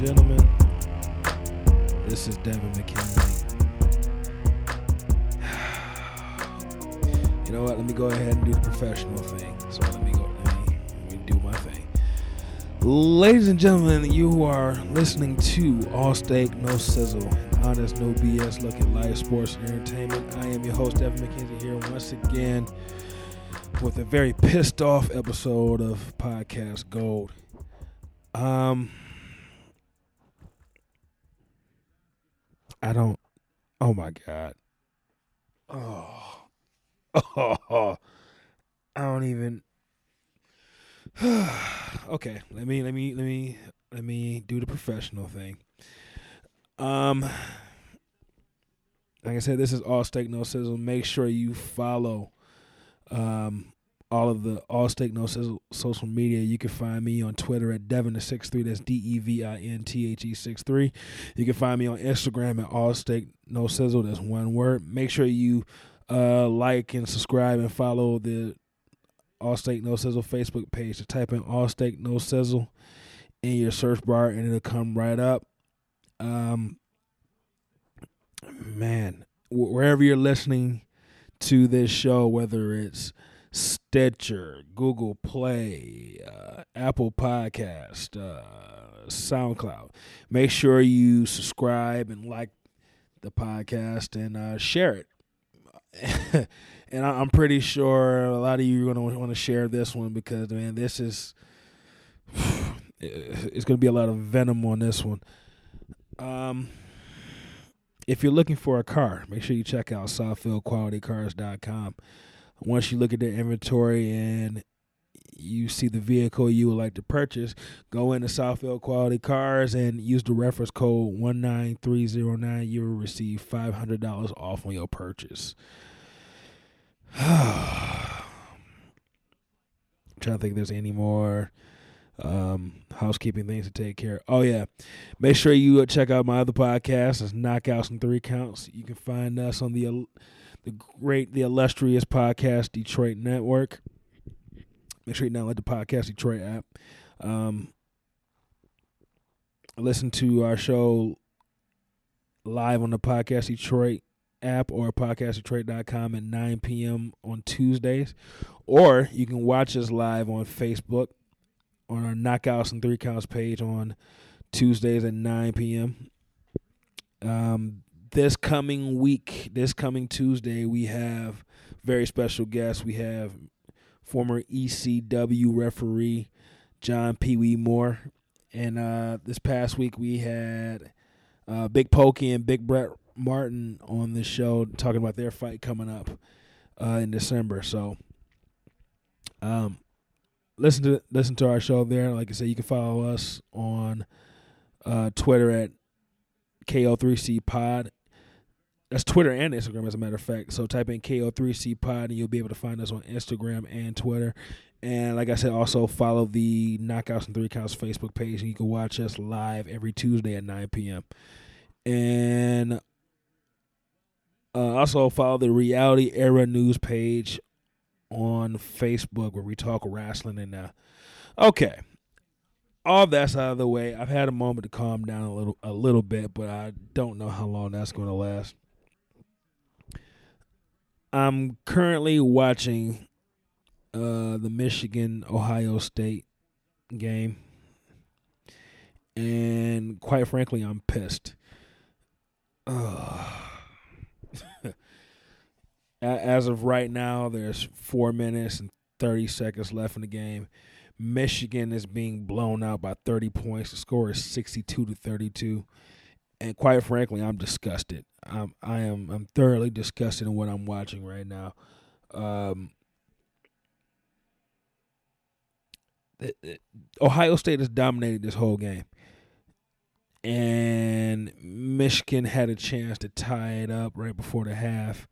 gentlemen, this is Devin McKinley. You know what? Let me go ahead and do the professional thing. So let me go. Let me, let me do my thing. Ladies and gentlemen, you are listening to All Steak, No Sizzle, Honest, No BS, looking at Life, Sports, and Entertainment. I am your host, Devin McKenzie, here once again with a very pissed off episode of Podcast Gold. Um, I don't. Oh my god. Oh. Oh. I don't even. okay, let me let me let me let me do the professional thing. Um, like I said, this is all steak no sizzle. Make sure you follow um all of the all steak no sizzle social media. You can find me on Twitter at Devin the six three. That's D E V I N T H E six three. You can find me on Instagram at all steak no sizzle. That's one word. Make sure you uh like and subscribe and follow the all Steak No Sizzle Facebook page. To type in All Steak No Sizzle in your search bar, and it'll come right up. Um, man, wherever you're listening to this show, whether it's Stitcher, Google Play, uh, Apple Podcast, uh, SoundCloud, make sure you subscribe and like the podcast and uh, share it. and I'm pretty sure a lot of you are going to want to share this one because man, this is it's going to be a lot of venom on this one. Um, if you're looking for a car, make sure you check out SouthfieldQualityCars.com. Once you look at the inventory and you see the vehicle you would like to purchase, go into Southfield Quality Cars and use the reference code 19309. You will receive $500 off on your purchase. I'm trying to think if there's any more um, housekeeping things to take care of. Oh, yeah. Make sure you check out my other podcast. It's Knockouts and Three Counts. You can find us on the the great, the illustrious podcast Detroit Network. Make sure you download the Podcast Detroit app. Um, listen to our show live on the Podcast Detroit app or podcastdetroit.com at 9 p.m. on Tuesdays. Or you can watch us live on Facebook on our Knockouts and Three Counts page on Tuesdays at 9 p.m. Um, this coming week, this coming Tuesday, we have very special guests. We have former ECW referee John Pee Wee Moore. And uh, this past week, we had uh, Big Pokey and Big Brett Martin on the show talking about their fight coming up uh, in December. So, um, listen to listen to our show there. Like I said, you can follow us on uh, Twitter at KO3C Pod. That's Twitter and Instagram, as a matter of fact. So type in KO3C Pod, and you'll be able to find us on Instagram and Twitter. And like I said, also follow the Knockouts and Three Counts Facebook page, and you can watch us live every Tuesday at 9 p.m. And uh, also follow the Reality Era News page on Facebook where we talk wrestling and uh, okay. All that's out of the way. I've had a moment to calm down a little a little bit, but I don't know how long that's going to last. I'm currently watching uh, the Michigan Ohio State game. And quite frankly, I'm pissed. As of right now, there's four minutes and 30 seconds left in the game. Michigan is being blown out by 30 points. The score is 62 to 32. And quite frankly, I'm disgusted. I'm I am I'm thoroughly disgusted in what I'm watching right now. Um, Ohio State has dominated this whole game. And Michigan had a chance to tie it up right before the half.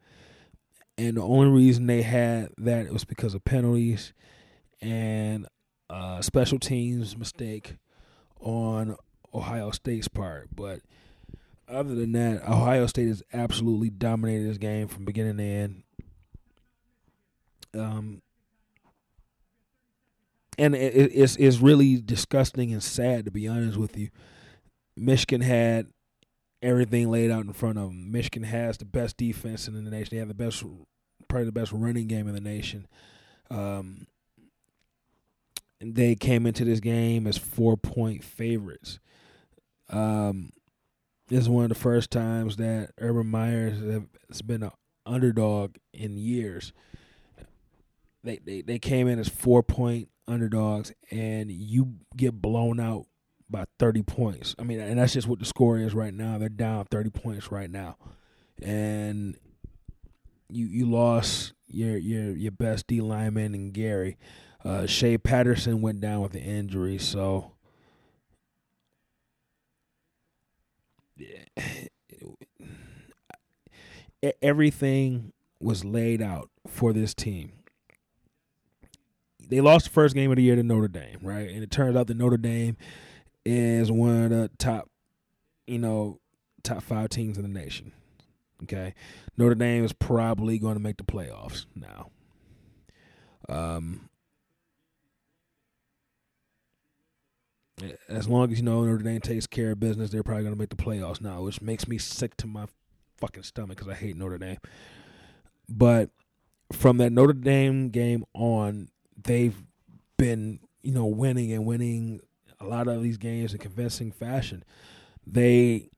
And the only reason they had that was because of penalties and uh, special teams mistake on Ohio State's part. But other than that, Ohio State has absolutely dominated this game from beginning to end. Um, and it, it's it's really disgusting and sad to be honest with you. Michigan had everything laid out in front of them. Michigan has the best defense in the nation. They have the best probably the best running game in the nation. Um, they came into this game as four point favorites. Um, this is one of the first times that Urban Meyer has been an underdog in years. They, they they came in as four point underdogs, and you get blown out by thirty points. I mean, and that's just what the score is right now. They're down thirty points right now, and you you lost your your your best D lineman and Gary. Uh, Shea Patterson went down with an injury, so everything was laid out for this team. They lost the first game of the year to Notre Dame, right? And it turns out that Notre Dame is one of the top, you know, top five teams in the nation. Okay, Notre Dame is probably going to make the playoffs now. Um, as long as you know Notre Dame takes care of business, they're probably going to make the playoffs now, which makes me sick to my fucking stomach because I hate Notre Dame. But from that Notre Dame game on, they've been you know winning and winning a lot of these games in convincing fashion. They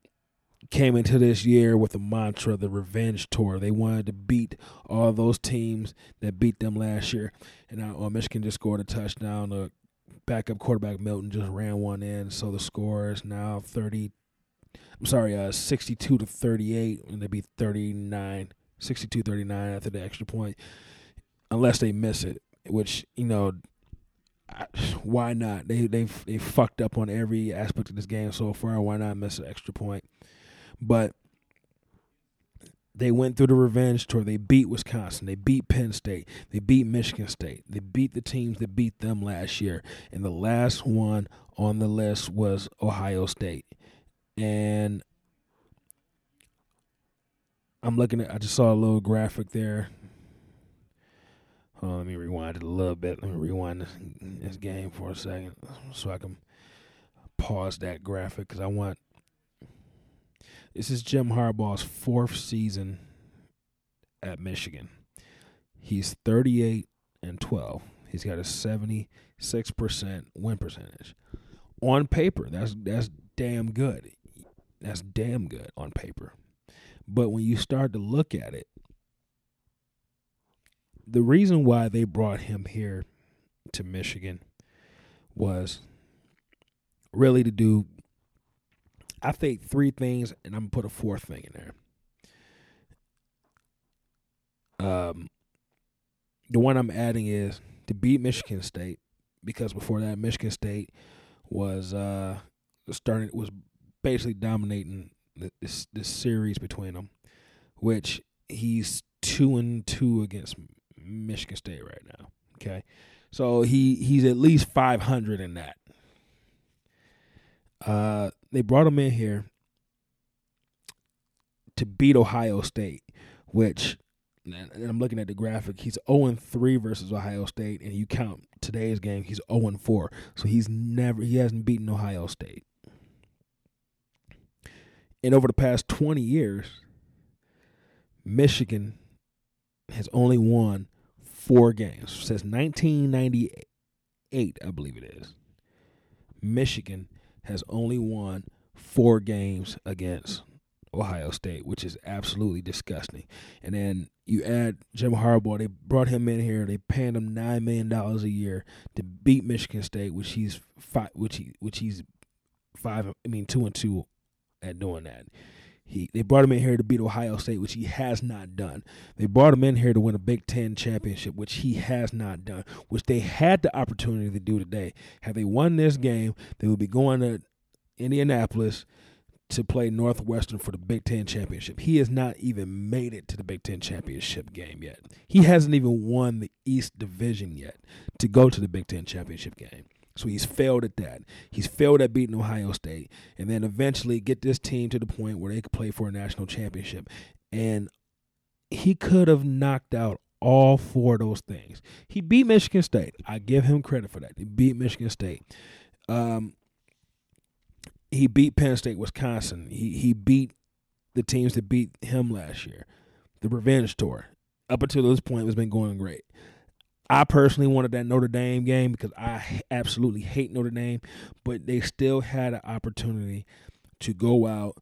came into this year with the mantra, the revenge tour. They wanted to beat all those teams that beat them last year. And now uh, Michigan just scored a touchdown. The backup quarterback Milton just ran one in, so the score is now thirty. I'm sorry, uh, sixty-two to thirty-eight, and they'd be 39, 62-39 after the extra point, unless they miss it. Which you know, why not? They they they fucked up on every aspect of this game so far. Why not miss an extra point? But they went through the revenge tour. They beat Wisconsin. They beat Penn State. They beat Michigan State. They beat the teams that beat them last year. And the last one on the list was Ohio State. And I'm looking at I just saw a little graphic there. Oh, let me rewind it a little bit. Let me rewind this, this game for a second so I can pause that graphic because I want this is Jim Harbaugh's fourth season at Michigan. He's 38 and 12. He's got a 76% win percentage. On paper, that's that's damn good. That's damn good on paper. But when you start to look at it, the reason why they brought him here to Michigan was really to do I think three things, and I'm gonna put a fourth thing in there. Um, the one I'm adding is to beat Michigan State because before that, Michigan State was uh starting was basically dominating this this series between them, which he's two and two against Michigan State right now. Okay, so he he's at least five hundred in that. Uh, they brought him in here to beat Ohio State, which and I'm looking at the graphic. He's 0 3 versus Ohio State, and you count today's game, he's 0 4. So he's never he hasn't beaten Ohio State. And over the past 20 years, Michigan has only won four games since 1998, I believe it is. Michigan has only won four games against Ohio State, which is absolutely disgusting. And then you add Jim Harbaugh. They brought him in here. They paid him nine million dollars a year to beat Michigan State, which he's five, which he which he's five. I mean two and two at doing that. He they brought him in here to beat Ohio State, which he has not done. They brought him in here to win a Big Ten championship, which he has not done. Which they had the opportunity to do today. Had they won this game, they would be going to Indianapolis to play Northwestern for the Big Ten championship. He has not even made it to the Big Ten championship game yet. He hasn't even won the East Division yet to go to the Big Ten championship game. So he's failed at that. He's failed at beating Ohio State, and then eventually get this team to the point where they could play for a national championship. And he could have knocked out all four of those things. He beat Michigan State. I give him credit for that. He beat Michigan State. Um, he beat Penn State, Wisconsin. He he beat the teams that beat him last year. The revenge tour. up until this point has been going great. I personally wanted that Notre Dame game because I absolutely hate Notre Dame, but they still had an opportunity to go out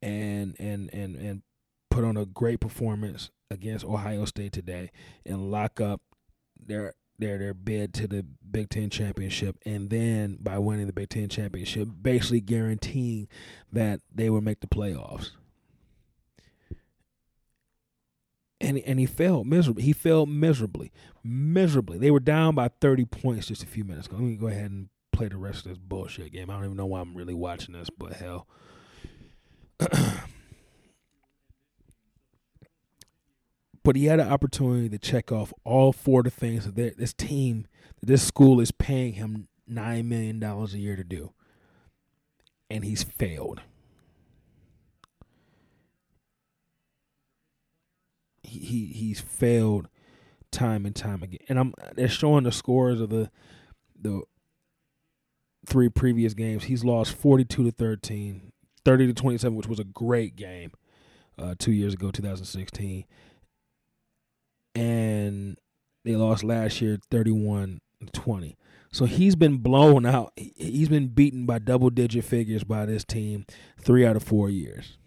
and and and and put on a great performance against Ohio State today and lock up their their their bid to the Big Ten championship, and then by winning the Big Ten championship, basically guaranteeing that they would make the playoffs. And and he failed miserably. He failed miserably, miserably. They were down by thirty points just a few minutes ago. Let me go ahead and play the rest of this bullshit game. I don't even know why I'm really watching this, but hell. but he had an opportunity to check off all four of the things that this team, that this school is paying him nine million dollars a year to do, and he's failed. He, he he's failed time and time again, and I'm they're showing the scores of the the three previous games. He's lost forty two to 13, 30 to twenty seven, which was a great game uh, two years ago, two thousand sixteen and they lost last year 31 20. So he's been blown out. He's been beaten by double digit figures by this team three out of four years.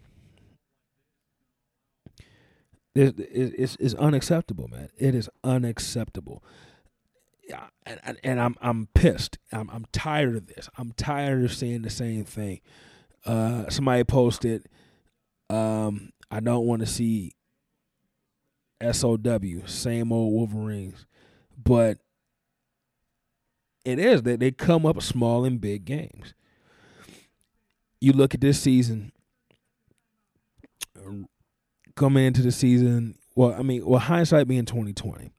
It's, unacceptable, man. It is unacceptable. And, and I'm I'm pissed. I'm I'm tired of this. I'm tired of seeing the same thing. Uh, somebody posted, um, I don't want to see SOW, same old Wolverines. But it is that they come up small in big games. You look at this season, coming into the season, well, I mean, well, hindsight being 2020,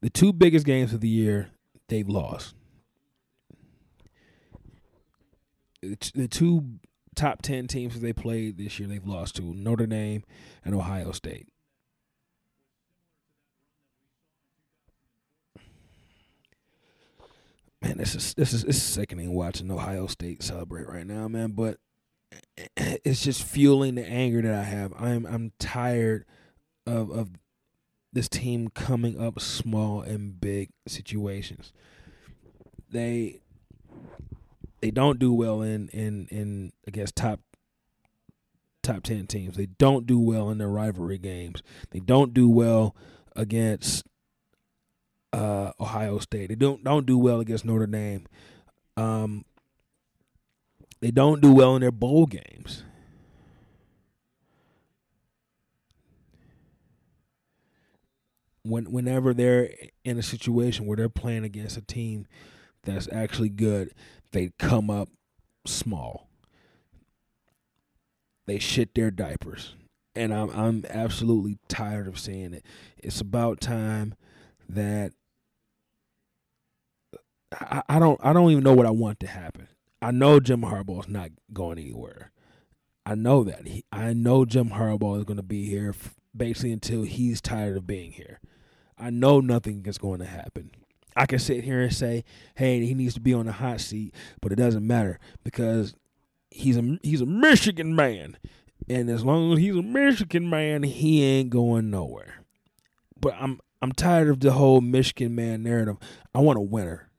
the two biggest games of the year, they've lost. The two top 10 teams that they played this year, they've lost to Notre Dame and Ohio State. man, this is this is this it's sickening watching Ohio State celebrate right now, man. But it's just fueling the anger that I have. I'm I'm tired of of this team coming up small in big situations. They they don't do well in in in against top top 10 teams. They don't do well in their rivalry games. They don't do well against uh, Ohio State. They don't don't do well against Notre Dame. Um, they don't do well in their bowl games. When whenever they're in a situation where they're playing against a team that's actually good, they come up small. They shit their diapers. And I'm I'm absolutely tired of seeing it. It's about time that I, I don't I don't even know what I want to happen. I know Jim Harbaugh is not going anywhere. I know that. He, I know Jim Harbaugh is going to be here f- basically until he's tired of being here. I know nothing is going to happen. I can sit here and say, "Hey, he needs to be on the hot seat," but it doesn't matter because he's a he's a Michigan man, and as long as he's a Michigan man, he ain't going nowhere. But I'm I'm tired of the whole Michigan man narrative. I want a winner.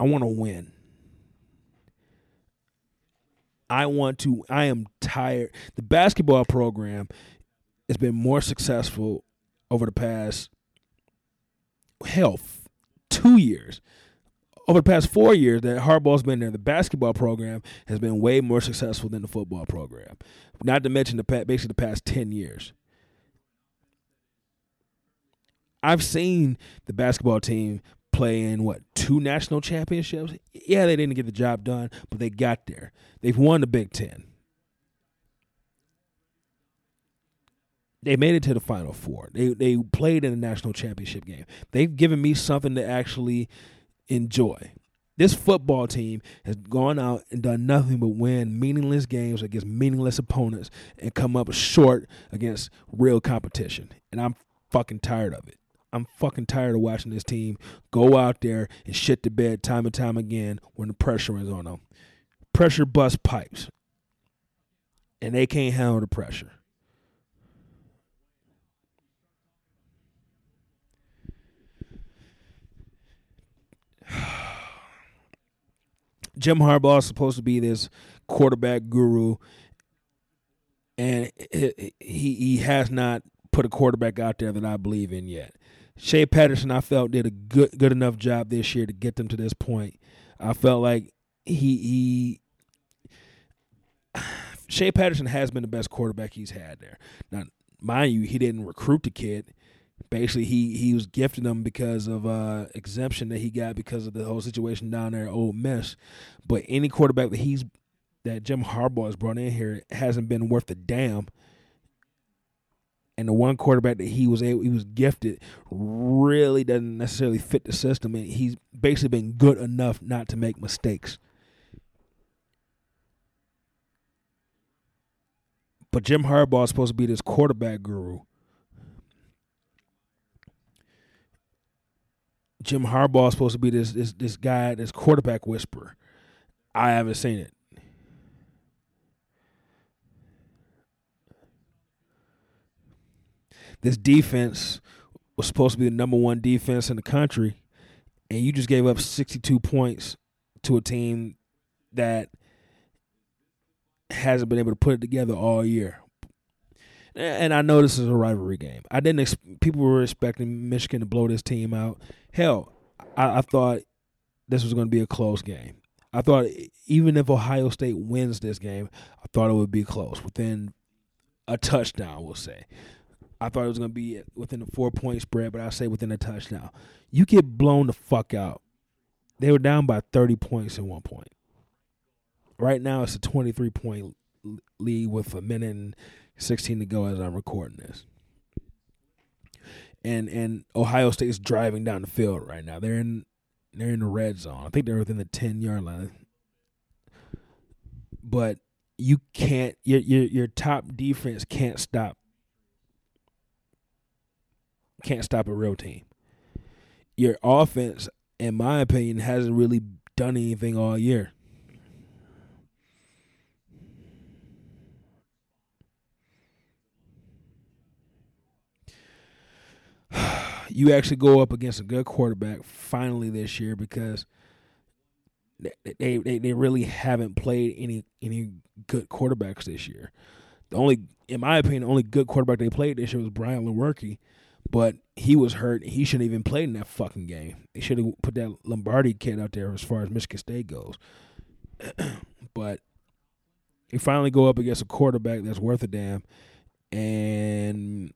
I want to win. I want to, I am tired. The basketball program has been more successful over the past, hell, two years. Over the past four years that Harbaugh's been there, the basketball program has been way more successful than the football program. Not to mention the basically the past ten years. I've seen the basketball team play in what two national championships. Yeah, they didn't get the job done, but they got there. They've won the Big Ten. They made it to the Final Four. They they played in the national championship game. They've given me something to actually enjoy. This football team has gone out and done nothing but win meaningless games against meaningless opponents and come up short against real competition. And I'm fucking tired of it. I'm fucking tired of watching this team go out there and shit the bed time and time again when the pressure is on them. Pressure bust pipes, and they can't handle the pressure. Jim Harbaugh is supposed to be this quarterback guru, and he he has not put a quarterback out there that I believe in yet. Shea Patterson, I felt did a good good enough job this year to get them to this point. I felt like he he Shea Patterson has been the best quarterback he's had there. Now, mind you, he didn't recruit the kid. Basically, he he was gifting them because of uh, exemption that he got because of the whole situation down there at Ole Miss. But any quarterback that he's that Jim Harbaugh has brought in here hasn't been worth a damn. And the one quarterback that he was able, he was gifted really doesn't necessarily fit the system, and he's basically been good enough not to make mistakes. But Jim Harbaugh is supposed to be this quarterback guru. Jim Harbaugh is supposed to be this this this guy, this quarterback whisperer. I haven't seen it. This defense was supposed to be the number one defense in the country, and you just gave up 62 points to a team that hasn't been able to put it together all year. And I know this is a rivalry game. I didn't. Ex- people were expecting Michigan to blow this team out. Hell, I, I thought this was going to be a close game. I thought even if Ohio State wins this game, I thought it would be close, within a touchdown. We'll say. I thought it was going to be within a four point spread, but I'll say within a touchdown. You get blown the fuck out. They were down by thirty points at one point. Right now, it's a 23 point lead with a minute and 16 to go as I'm recording this. And and Ohio State is driving down the field right now. They're in they're in the red zone. I think they're within the 10 yard line. But you can't your your your top defense can't stop can't stop a real team. Your offense, in my opinion, hasn't really done anything all year. You actually go up against a good quarterback finally this year because they they, they really haven't played any any good quarterbacks this year. The only, in my opinion, the only good quarterback they played this year was Brian Lewerke, but he was hurt. He shouldn't even played in that fucking game. They should have put that Lombardi kid out there as far as Michigan State goes. but you finally go up against a quarterback that's worth a damn, and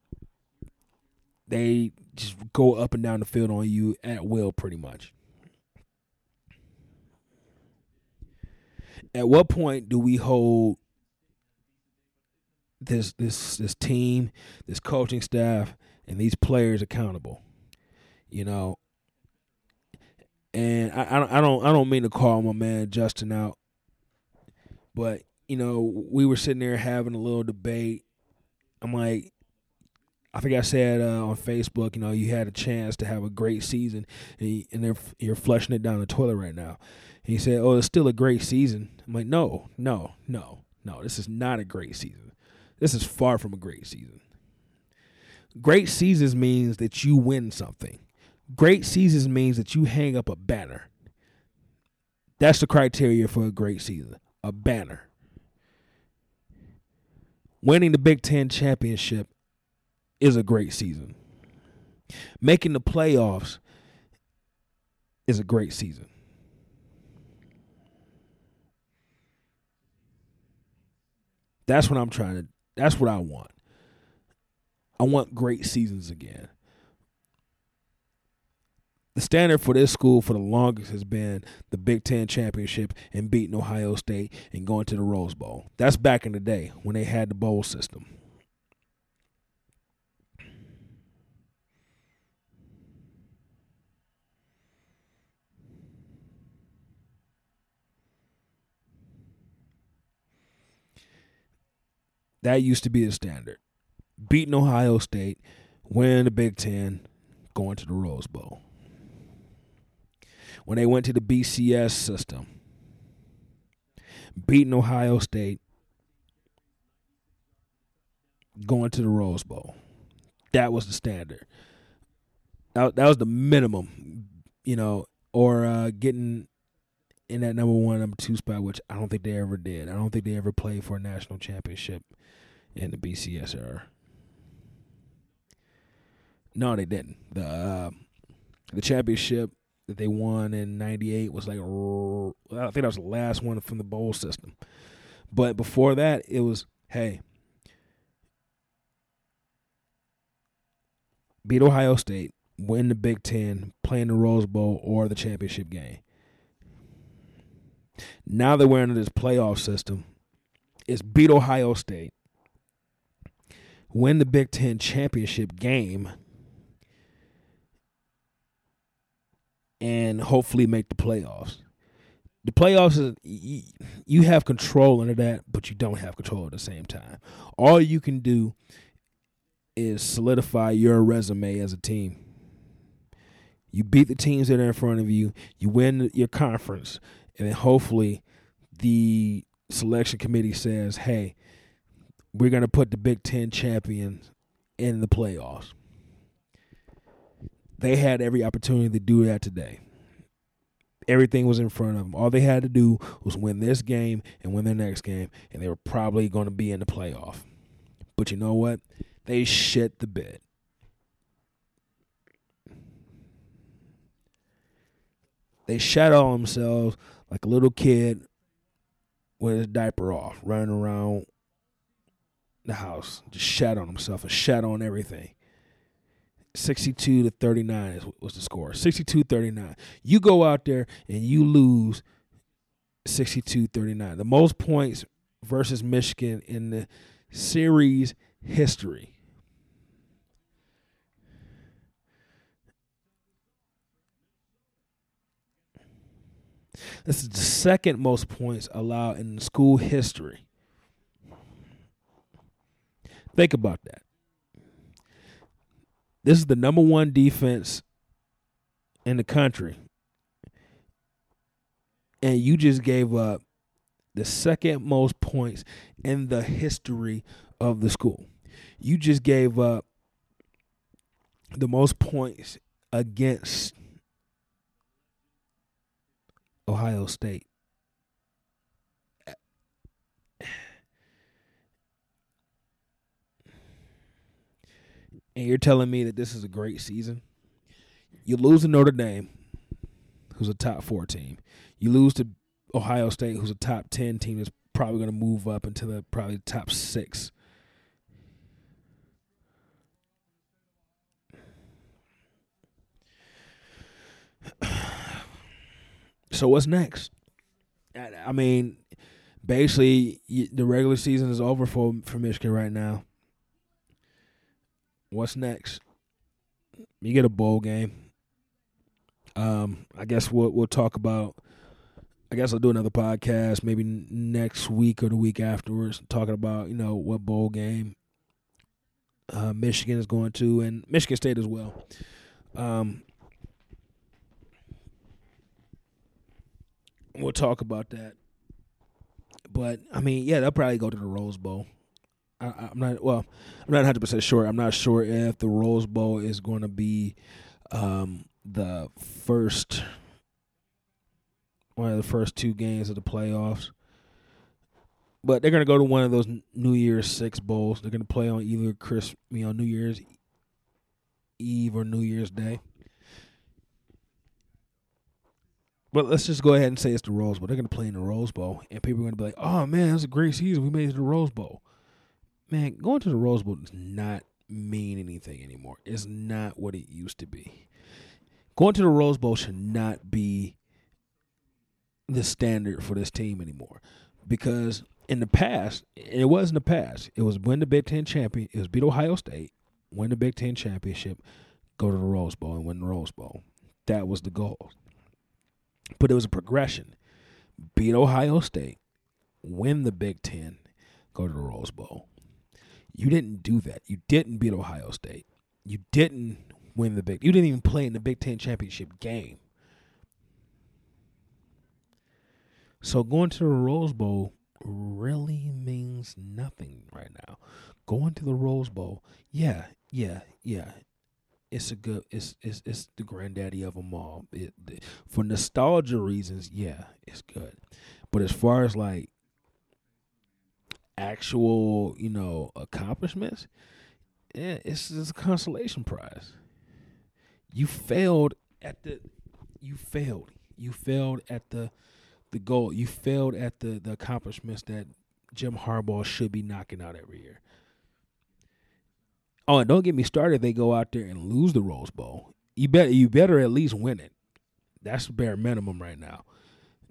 they just go up and down the field on you at will, pretty much. At what point do we hold this this this team, this coaching staff, and these players accountable? You know, and I, I don't I don't I don't mean to call my man Justin out, but you know we were sitting there having a little debate. I'm like, I think I said uh, on Facebook, you know, you had a chance to have a great season, and, and you're flushing it down the toilet right now. And he said, "Oh, it's still a great season." I'm like, "No, no, no, no. This is not a great season. This is far from a great season. Great seasons means that you win something. Great seasons means that you hang up a banner. That's the criteria for a great season: a banner." Winning the Big Ten championship is a great season. Making the playoffs is a great season. That's what I'm trying to that's what I want. I want great seasons again. The standard for this school for the longest has been the Big Ten championship and beating Ohio State and going to the Rose Bowl. That's back in the day when they had the bowl system. That used to be the standard. Beating Ohio State, winning the Big Ten, going to the Rose Bowl. When they went to the BCS system, beating Ohio State, going to the Rose Bowl. That was the standard. That, that was the minimum, you know, or uh, getting in that number one, number two spot, which I don't think they ever did. I don't think they ever played for a national championship in the BCS era. No, they didn't. The uh, the championship that they won in '98 was like I think that was the last one from the bowl system. But before that, it was hey, beat Ohio State, win the Big Ten, play in the Rose Bowl or the championship game. Now that we're under this playoff system, it's beat Ohio State, win the Big Ten championship game, and hopefully make the playoffs. The playoffs is you have control under that, but you don't have control at the same time. All you can do is solidify your resume as a team. You beat the teams that are in front of you. You win your conference, and then hopefully the selection committee says, "Hey, we're going to put the Big Ten champions in the playoffs." They had every opportunity to do that today. Everything was in front of them. All they had to do was win this game and win their next game, and they were probably going to be in the playoff. But you know what? They shit the bed. They shat on themselves like a little kid with his diaper off, running around the house, just shat on himself and shat on everything. 62 to 39 was the score. 62 39. You go out there and you lose 62 39. The most points versus Michigan in the series history. This is the second most points allowed in school history. Think about that. This is the number one defense in the country. And you just gave up the second most points in the history of the school. You just gave up the most points against Ohio State. And you're telling me that this is a great season? You lose to Notre Dame, who's a top four team. You lose to Ohio State, who's a top ten team that's probably going to move up into the probably top six. So what's next? I mean, basically, the regular season is over for for Michigan right now. What's next? You get a bowl game. Um, I guess we'll we'll talk about. I guess I'll do another podcast maybe next week or the week afterwards, talking about you know what bowl game uh, Michigan is going to, and Michigan State as well. Um, we'll talk about that. But I mean, yeah, they'll probably go to the Rose Bowl. I, am not well. I'm not 100 percent sure. I'm not sure if the Rose Bowl is going to be um, the first one of the first two games of the playoffs. But they're going to go to one of those New Year's Six bowls. They're going to play on either Chris, you know, New Year's Eve or New Year's Day. But let's just go ahead and say it's the Rose Bowl. They're going to play in the Rose Bowl, and people are going to be like, "Oh man, that's a great season. We made it to the Rose Bowl." Man, going to the Rose Bowl does not mean anything anymore. It's not what it used to be. Going to the Rose Bowl should not be the standard for this team anymore, because in the past, it was in the past. It was win the Big Ten champion. It was beat Ohio State, win the Big Ten championship, go to the Rose Bowl and win the Rose Bowl. That was the goal. But it was a progression. Beat Ohio State, win the Big Ten, go to the Rose Bowl. You didn't do that. You didn't beat Ohio State. You didn't win the Big. You didn't even play in the Big Ten championship game. So going to the Rose Bowl really means nothing right now. Going to the Rose Bowl, yeah, yeah, yeah. It's a good it's it's it's the granddaddy of them all. It, for nostalgia reasons, yeah, it's good. But as far as like actual, you know, accomplishments, yeah, it's, just a consolation prize. You failed at the you failed. You failed at the the goal. You failed at the the accomplishments that Jim Harbaugh should be knocking out every year. Oh, and don't get me started. They go out there and lose the Rose Bowl. You better you better at least win it. That's bare minimum right now.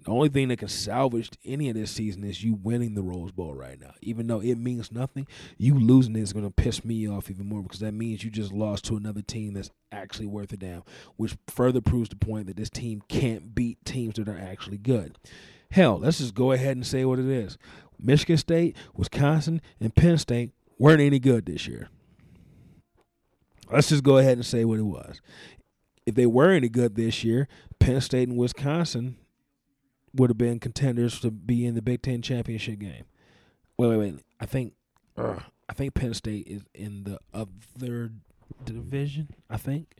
The only thing that can salvage any of this season is you winning the Rose Bowl right now. Even though it means nothing, you losing it is going to piss me off even more because that means you just lost to another team that's actually worth a damn, which further proves the point that this team can't beat teams that are actually good. Hell, let's just go ahead and say what it is. Michigan State, Wisconsin, and Penn State weren't any good this year. Let's just go ahead and say what it was. If they were any good this year, Penn State and Wisconsin would have been contenders to be in the Big Ten championship game. Wait, wait, wait. I think, uh, I think Penn State is in the other division. I think.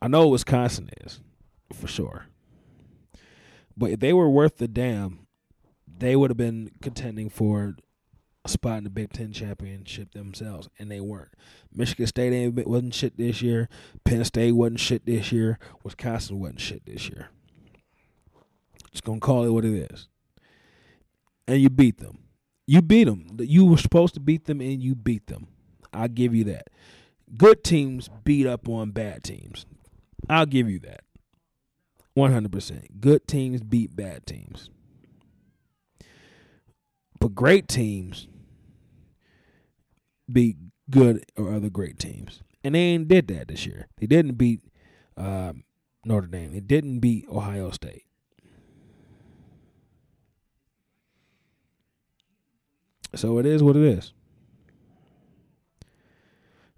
I know Wisconsin is, for sure. But if they were worth the damn, they would have been contending for spot in the Big Ten championship themselves, and they weren't. Michigan State ain't, wasn't shit this year. Penn State wasn't shit this year. Wisconsin wasn't shit this year. Just gonna call it what it is. And you beat them. You beat them. You were supposed to beat them, and you beat them. I'll give you that. Good teams beat up on bad teams. I'll give you that. 100%. Good teams beat bad teams. But great teams beat good or other great teams. And they ain't did that this year. They didn't beat uh, Notre Dame. They didn't beat Ohio State. So it is what it is.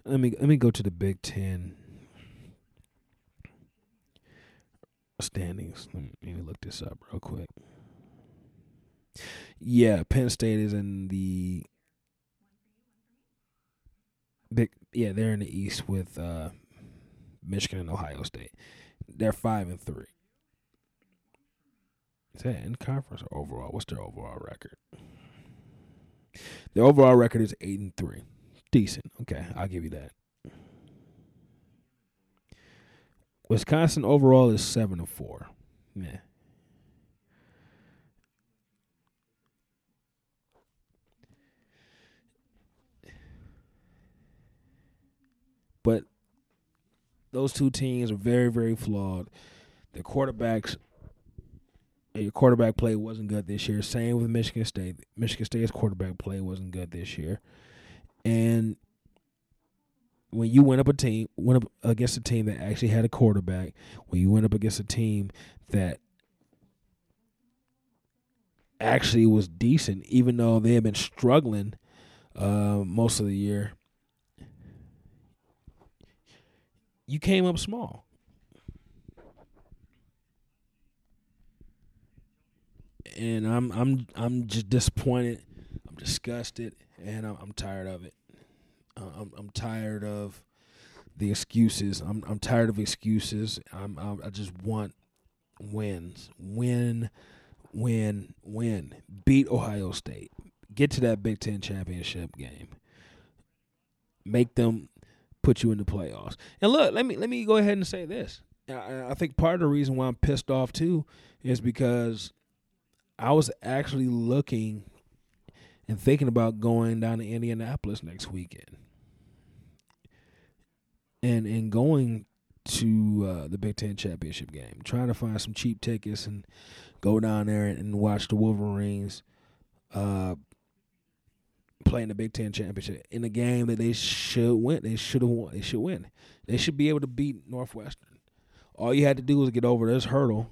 Let me let me go to the Big Ten standings. Let me, let me look this up real quick. Yeah, Penn State is in the big. Yeah, they're in the East with uh, Michigan and Ohio State. They're five and three. Is that in conference or overall? What's their overall record? Their overall record is eight and three. Decent. Okay, I'll give you that. Wisconsin overall is seven and four. Yeah. But those two teams are very, very flawed. The quarterbacks your quarterback play wasn't good this year. Same with Michigan State. Michigan State's quarterback play wasn't good this year. And when you went up a team, went up against a team that actually had a quarterback, when you went up against a team that actually was decent, even though they had been struggling uh, most of the year, you came up small. and I'm I'm I'm just disappointed. I'm disgusted, and I'm, I'm tired of it. Uh, I'm I'm tired of the excuses. I'm I'm tired of excuses. I'm, I'm I just want wins. Win, win, win. Beat Ohio State. Get to that Big Ten championship game. Make them put you in the playoffs. And look, let me let me go ahead and say this. I, I think part of the reason why I'm pissed off too is because I was actually looking and thinking about going down to Indianapolis next weekend. And and going to uh, the Big Ten championship game, trying to find some cheap tickets and go down there and watch the Wolverines uh, play in the Big Ten championship in a game that they should win. They should have won. They should win. They should be able to beat Northwestern. All you had to do was get over this hurdle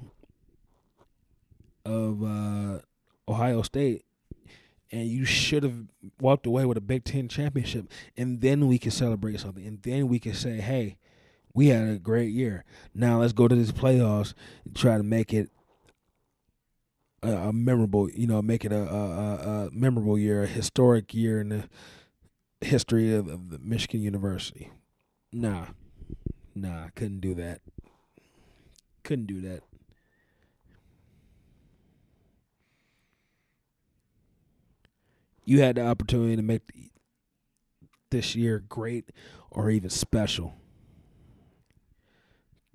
of uh, Ohio State, and you should have walked away with a Big Ten championship, and then we could celebrate something, and then we could say, "Hey, we had a great year. Now let's go to these playoffs and try to make it a, a memorable, you know, make it a, a, a, memorable year, a historic year in the history of, of the Michigan University." Nah, nah, couldn't do that. Couldn't do that. You had the opportunity to make this year great or even special.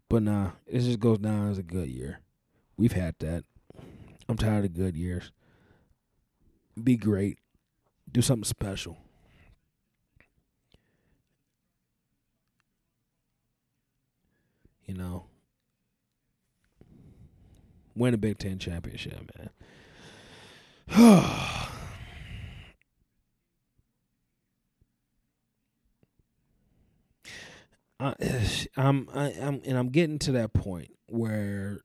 But nah, it just goes down as a good year. We've had that. I'm tired of good years. Be great. Do something special. You know, win a Big Ten championship, man. I, I'm, I, I'm, and I'm getting to that point where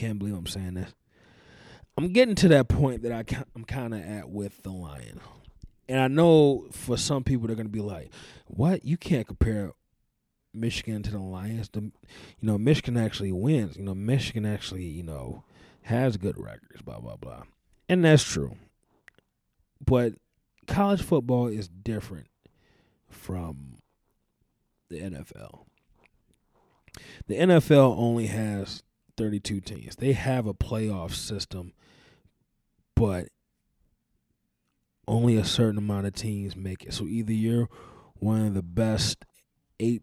can't believe I'm saying this. I'm getting to that point that I, I'm kind of at with the Lion. And I know for some people they're going to be like, "What? You can't compare Michigan to the Lions. The, you know, Michigan actually wins. You know, Michigan actually, you know, has good records, blah, blah, blah. And that's true. But college football is different from the NFL. The NFL only has 32 teams. They have a playoff system, but only a certain amount of teams make it. So either you're one of the best eight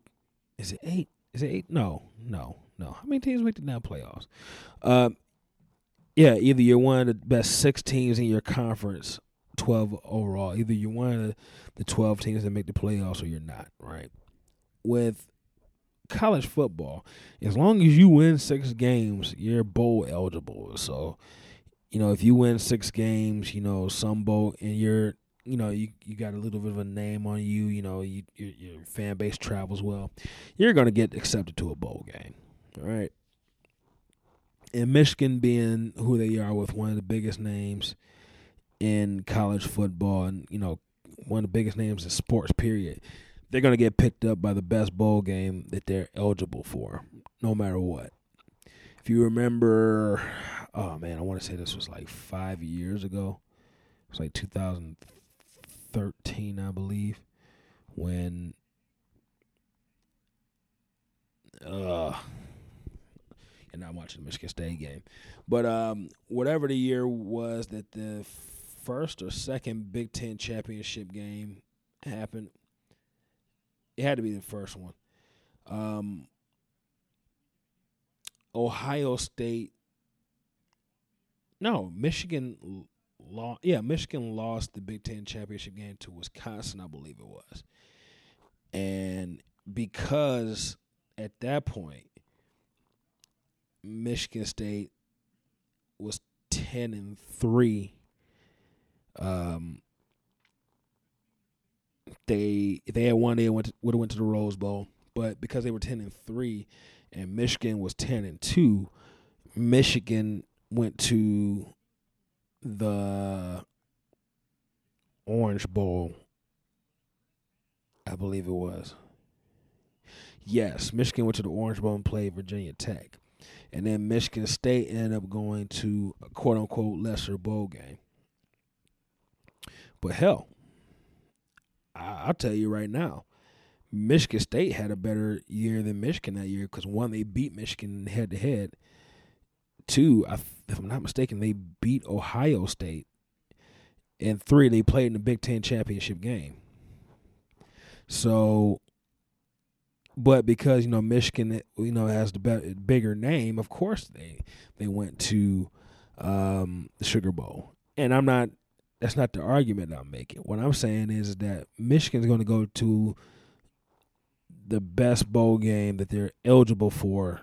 is it eight? Is it eight? No, no, no. How many teams make the now playoffs? Uh, yeah, either you're one of the best six teams in your conference, twelve overall. Either you're one of the, the twelve teams that make the playoffs, or you're not. Right? With college football, as long as you win six games, you're bowl eligible. So, you know, if you win six games, you know, some bowl, and you're you know you you got a little bit of a name on you. You know you, your, your fan base travels well. You're going to get accepted to a bowl game. All right. And Michigan being who they are with one of the biggest names in college football and you know one of the biggest names in sports period they're going to get picked up by the best bowl game that they're eligible for no matter what if you remember oh man i want to say this was like five years ago it was like 2013, I believe, when uh and I'm watching the Michigan State game. But um whatever the year was that the first or second Big Ten championship game happened, it had to be the first one. Um Ohio State no, Michigan lost. Yeah, Michigan lost the Big Ten championship game to Wisconsin, I believe it was, and because at that point Michigan State was ten and three. Um, they if they had won, they went would have went to the Rose Bowl, but because they were ten and three, and Michigan was ten and two, Michigan went to the Orange Bowl, I believe it was. Yes, Michigan went to the Orange Bowl and played Virginia Tech. And then Michigan State ended up going to a quote unquote lesser bowl game. But hell, I, will tell you right now, Michigan State had a better year than Michigan that year because one, they beat Michigan head to head. Two, I if I'm not mistaken, they beat Ohio State. And three, they played in the Big Ten championship game. So, but because you know Michigan, you know, has the be- bigger name, of course they they went to um, the Sugar Bowl. And I'm not. That's not the argument I'm making. What I'm saying is that Michigan's going to go to the best bowl game that they're eligible for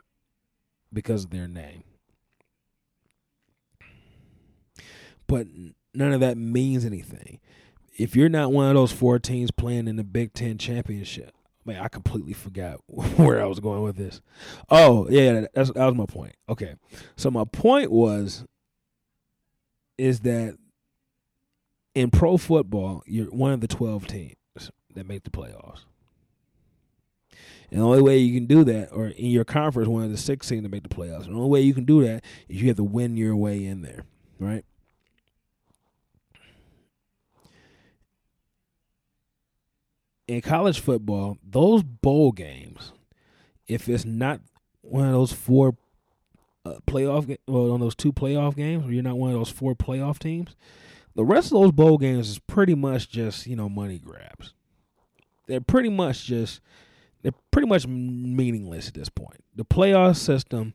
because of their name. but none of that means anything. If you're not one of those four teams playing in the Big Ten championship, man, I completely forgot where I was going with this. Oh, yeah, that's, that was my point. Okay, so my point was is that in pro football, you're one of the twelve teams that make the playoffs. And the only way you can do that, or in your conference, one of the six teams to make the playoffs. And the only way you can do that is you have to win your way in there, right? in college football, those bowl games, if it's not one of those four uh, playoff, well, on those two playoff games, or you're not one of those four playoff teams, the rest of those bowl games is pretty much just you know money grabs. They're pretty much just they're pretty much meaningless at this point. The playoff system,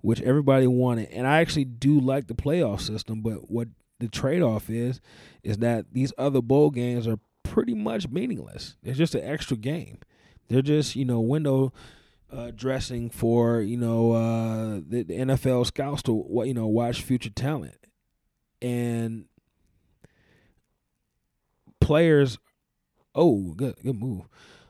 which everybody wanted, and I actually do like the playoff system, but what the trade off is, is that these other bowl games are pretty much meaningless. They're just an extra game. They're just you know window uh, dressing for you know uh, the, the, NFL scouts to you know watch future talent, and players. Oh, good good move.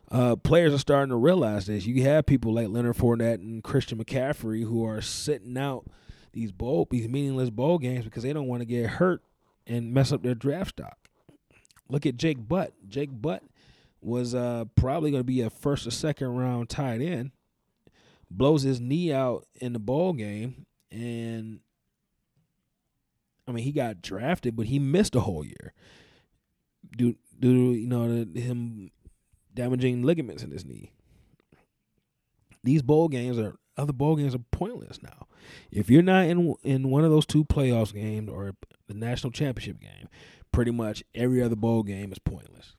Uh, players are starting to realize this. You have people like Leonard Fournette and Christian McCaffrey who are sitting out these bowl these meaningless bowl games because they don't want to get hurt and mess up their draft stock. Look at Jake Butt. Jake Butt was uh, probably going to be a first or second round tight end. Blows his knee out in the ball game, and I mean he got drafted, but he missed a whole year due due you know him damaging ligaments in his knee. These bowl games are other bowl games are pointless now. If you're not in in one of those two playoffs games or the national championship game, pretty much every other bowl game is pointless.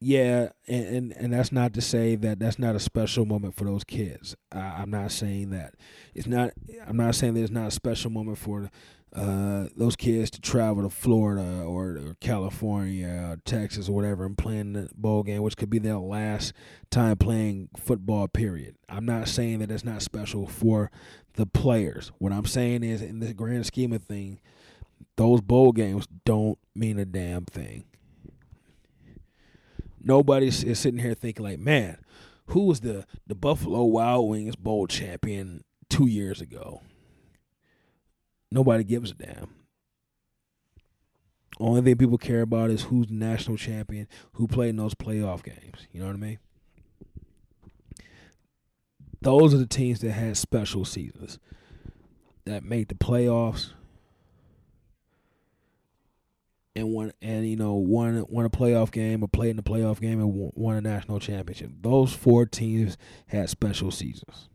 Yeah, and, and, and that's not to say that that's not a special moment for those kids. I, am not saying that it's not. I'm not saying that it's not a special moment for uh, those kids to travel to Florida or, or California, or Texas, or whatever, and playing the bowl game, which could be their last time playing football. Period. I'm not saying that it's not special for the players. What I'm saying is, in the grand scheme of things, those bowl games don't mean a damn thing. Nobody is sitting here thinking like, man, who was the the Buffalo Wild Wings bowl champion two years ago? Nobody gives a damn. Only thing people care about is who's national champion, who played in those playoff games. You know what I mean? Those are the teams that had special seasons that made the playoffs and won and you know won won a playoff game or played in a playoff game and won a national championship. Those four teams had special seasons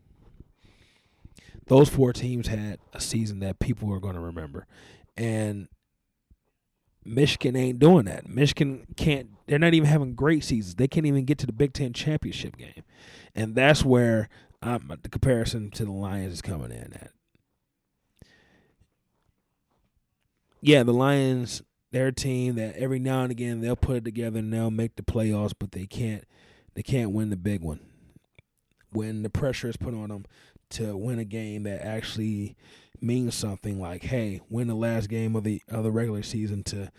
those four teams had a season that people are going to remember. And Michigan ain't doing that. Michigan can't, they're not even having great seasons. They can't even get to the Big Ten championship game. And that's where um, the comparison to the Lions is coming in at. Yeah, the Lions, they're a team that every now and again they'll put it together and they'll make the playoffs, but they can't they can't win the big one. When the pressure is put on them, to win a game that actually means something like hey win the last game of the of the regular season to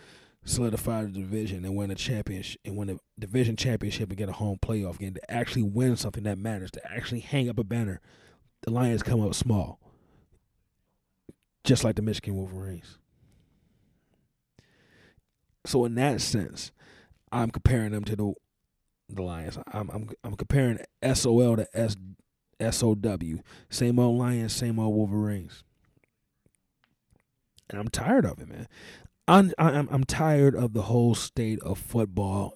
solidify the division and win a championship and win a division championship and get a home playoff game to actually win something that matters to actually hang up a banner the lions come up small. Just like the michigan wolverines. So in that sense i'm comparing them to the the lions. I'm i'm, I'm comparing sol to s SOW. Same old Lions, same old Wolverines. And I'm tired of it, man. I'm, I'm, I'm tired of the whole state of football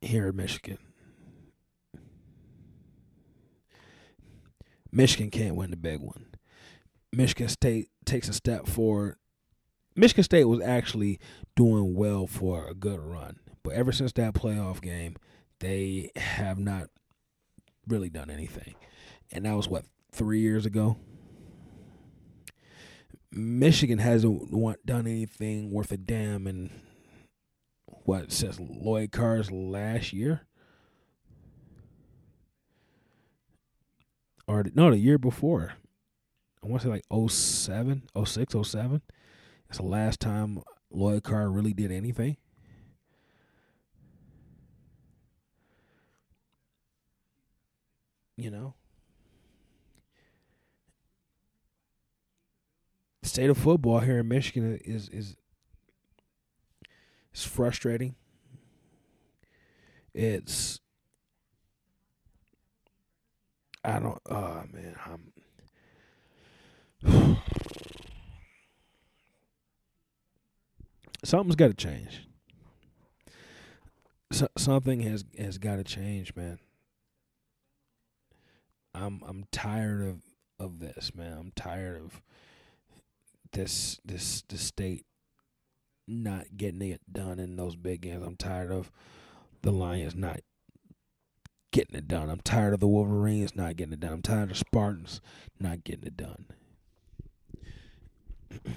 here in Michigan. Michigan can't win the big one. Michigan State takes a step forward. Michigan State was actually doing well for a good run, but ever since that playoff game, they have not really done anything. And that was what, three years ago? Michigan hasn't done anything worth a damn in what since Lloyd Carr's last year, or no, the year before. I want to say like 07, 06, 07. It's the last time Lloyd Carr really did anything. You know? State of football here in Michigan is is is frustrating. It's I don't oh man, I'm something's got to change. so, something has has got to change, man. I'm I'm tired of of this, man. I'm tired of this this this state not getting it done in those big games. I'm tired of the Lions not getting it done. I'm tired of the Wolverines not getting it done. I'm tired of Spartans not getting it done.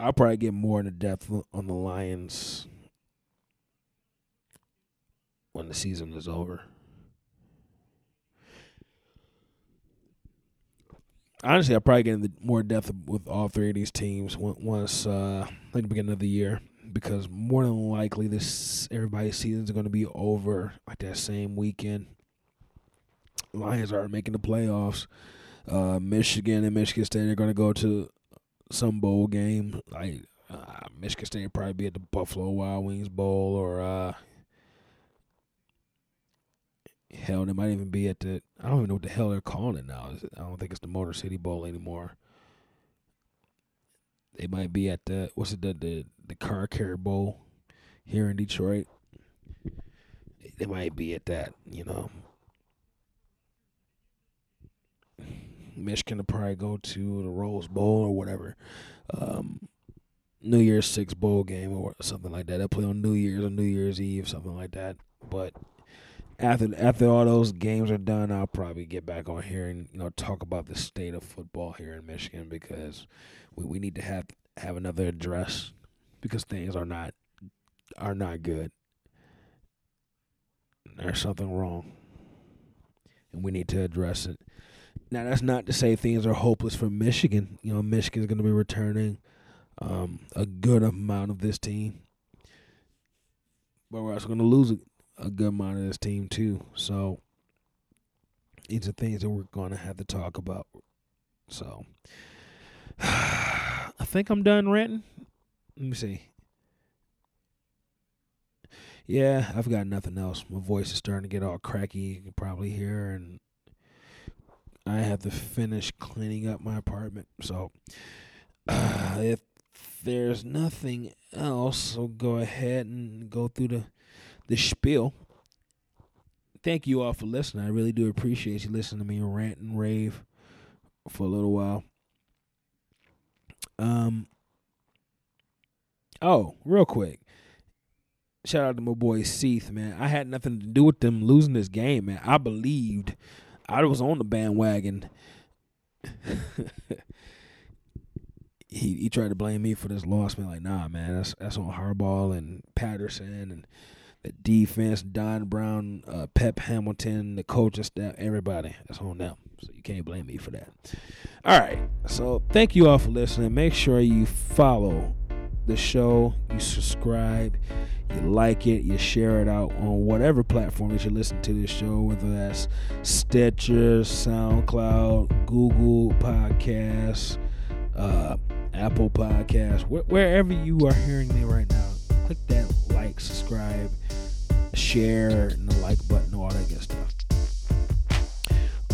I'll probably get more into depth on the Lions when the season is over. honestly, I'll probably get into more depth with all three of these teams once uh, like the beginning of the year because more than likely this everybody's seasons are going to be over like that same weekend. Lions are making the playoffs. Uh, Michigan and Michigan State are going to go to some bowl game. Like uh, Michigan State probably be at the Buffalo Wild Wings Bowl or uh, Hell, they might even be at the. I don't even know what the hell they're calling it now. I don't think it's the Motor City Bowl anymore. They might be at the what's it the the, the Car Care Bowl here in Detroit. They might be at that, you know. Michigan will probably go to the Rose Bowl or whatever. Um, New Year's Six bowl game or something like that. They play on New Year's or New Year's Eve, something like that. But after after all those games are done, I'll probably get back on here and you know talk about the state of football here in Michigan because we, we need to have have another address because things are not are not good. There's something wrong, and we need to address it. Now that's not to say things are hopeless for Michigan. You know, Michigan's going to be returning um, a good amount of this team, but we're also going to lose a good amount of this team too. So these are things that we're going to have to talk about. So I think I'm done ranting. Let me see. Yeah, I've got nothing else. My voice is starting to get all cracky. You can probably hear, and I have to finish cleaning up my apartment. So uh, if there's nothing else, I'll go ahead and go through the the spiel. Thank you all for listening. I really do appreciate you listening to me rant and rave for a little while. Um. Oh, real quick. Shout out to my boy Seath, man. I had nothing to do with them losing this game, man. I believed I was on the bandwagon. he he tried to blame me for this loss, man. Like, nah, man, that's that's on Harbaugh and Patterson and defense, Don Brown, uh, Pep Hamilton, the coaching staff, everybody. That's on them. So you can't blame me for that. All right. So thank you all for listening. Make sure you follow the show, you subscribe, you like it, you share it out on whatever platform that you listen to this show, whether that's Stitcher, SoundCloud, Google Podcasts, uh, Apple Podcasts, wh- wherever you are hearing me right now. Click that like, subscribe, share, and the like button, all that good stuff.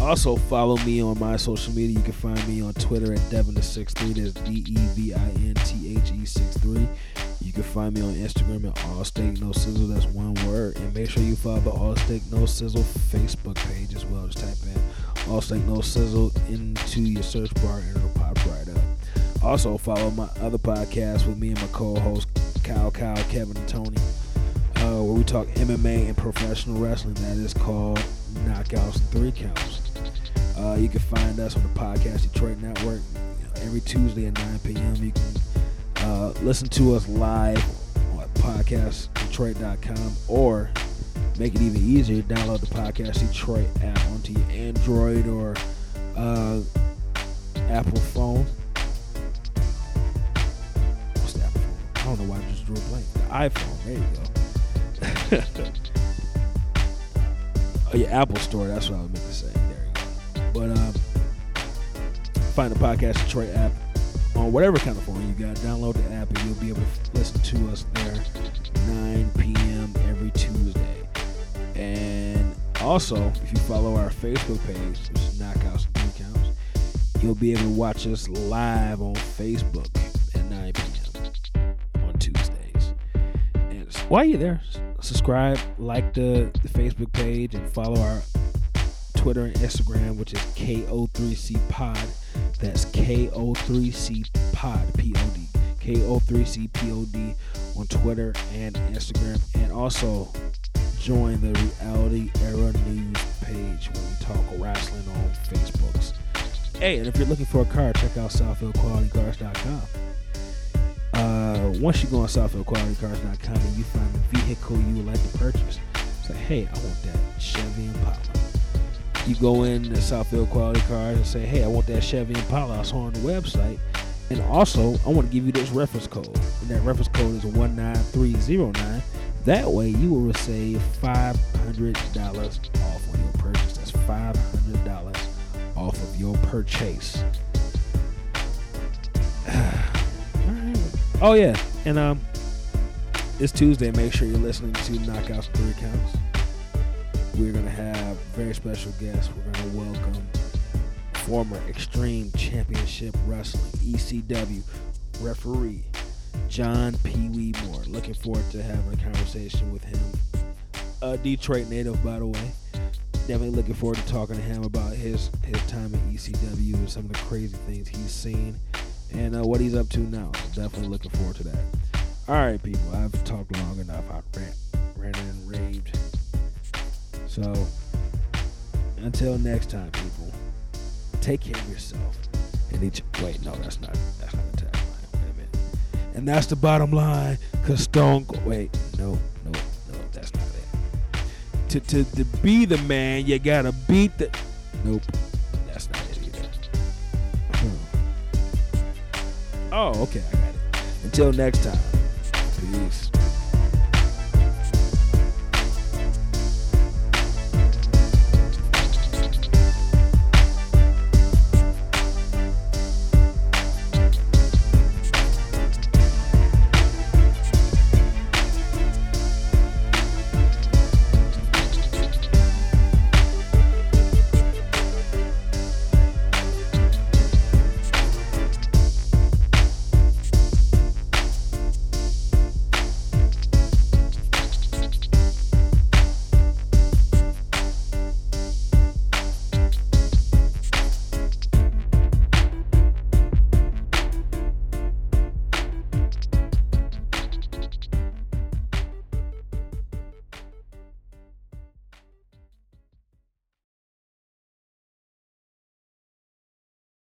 Also, follow me on my social media. You can find me on Twitter at Devin the 63. That's D E V I N T H E 63. You can find me on Instagram at All Steak No Sizzle. That's one word. And make sure you follow the All Steak No Sizzle Facebook page as well. Just type in All Steak No Sizzle into your search bar and it'll pop right up. Also, follow my other podcast with me and my co host, Kyle, Kyle, Kevin, and Tony uh, where we talk MMA and professional wrestling. That is called Knockouts and Three Counts. Uh, you can find us on the Podcast Detroit Network every Tuesday at 9 p.m. You can uh, listen to us live on podcastdetroit.com or make it even easier, download the Podcast Detroit app onto your Android or uh, Apple phone. What's the Apple phone? I don't know why I just drew a blank. The iPhone. There you go. oh, your Apple Store. That's what I was meant to say. There you go. But um, find the Podcast Detroit app on whatever kind of phone you got. Download the app and you'll be able to listen to us there 9 p.m. every Tuesday. And also, if you follow our Facebook page, which is Knockouts and Three Counts, you'll be able to watch us live on Facebook at 9 p.m. on Tuesdays. while you're you there, subscribe, like the, the Facebook page, and follow our Twitter and Instagram, which is KO3C Pod. That's KO3C Pod, P O D. KO3C Pod on Twitter and Instagram. And also join the Reality Era News page where we talk wrestling on Facebooks. Hey, and if you're looking for a car, check out SouthfieldQualityCars.com. Uh, once you go on SouthfieldQualityCars.com and you find the vehicle you would like to purchase, say, hey, I want that Chevy Impala. You go in the Southfield Quality Cars and say, hey, I want that Chevy Impala. I saw on the website. And also, I want to give you this reference code. And that reference code is 19309. That way, you will receive $500 off on your purchase. That's $500 off of your purchase. Oh yeah, and um, it's Tuesday. Make sure you're listening to Knockouts Three Counts. We're gonna have very special guests. We're gonna welcome former Extreme Championship Wrestling (ECW) referee John Pee Wee Moore. Looking forward to having a conversation with him. A Detroit native, by the way definitely looking forward to talking to him about his his time at ECW and some of the crazy things he's seen and uh, what he's up to now. Definitely looking forward to that. All right, people, I've talked long enough. I've rant, ranted and raved. So until next time, people, take care of yourself. And each wait, no, that's not that's not the tagline. Wait a minute. And that's the bottom line. Cause Stone. Wait, no, no, no, that's not it. To to to be the man, you gotta beat the. Nope, Oh, okay, I got it. Until next time, peace.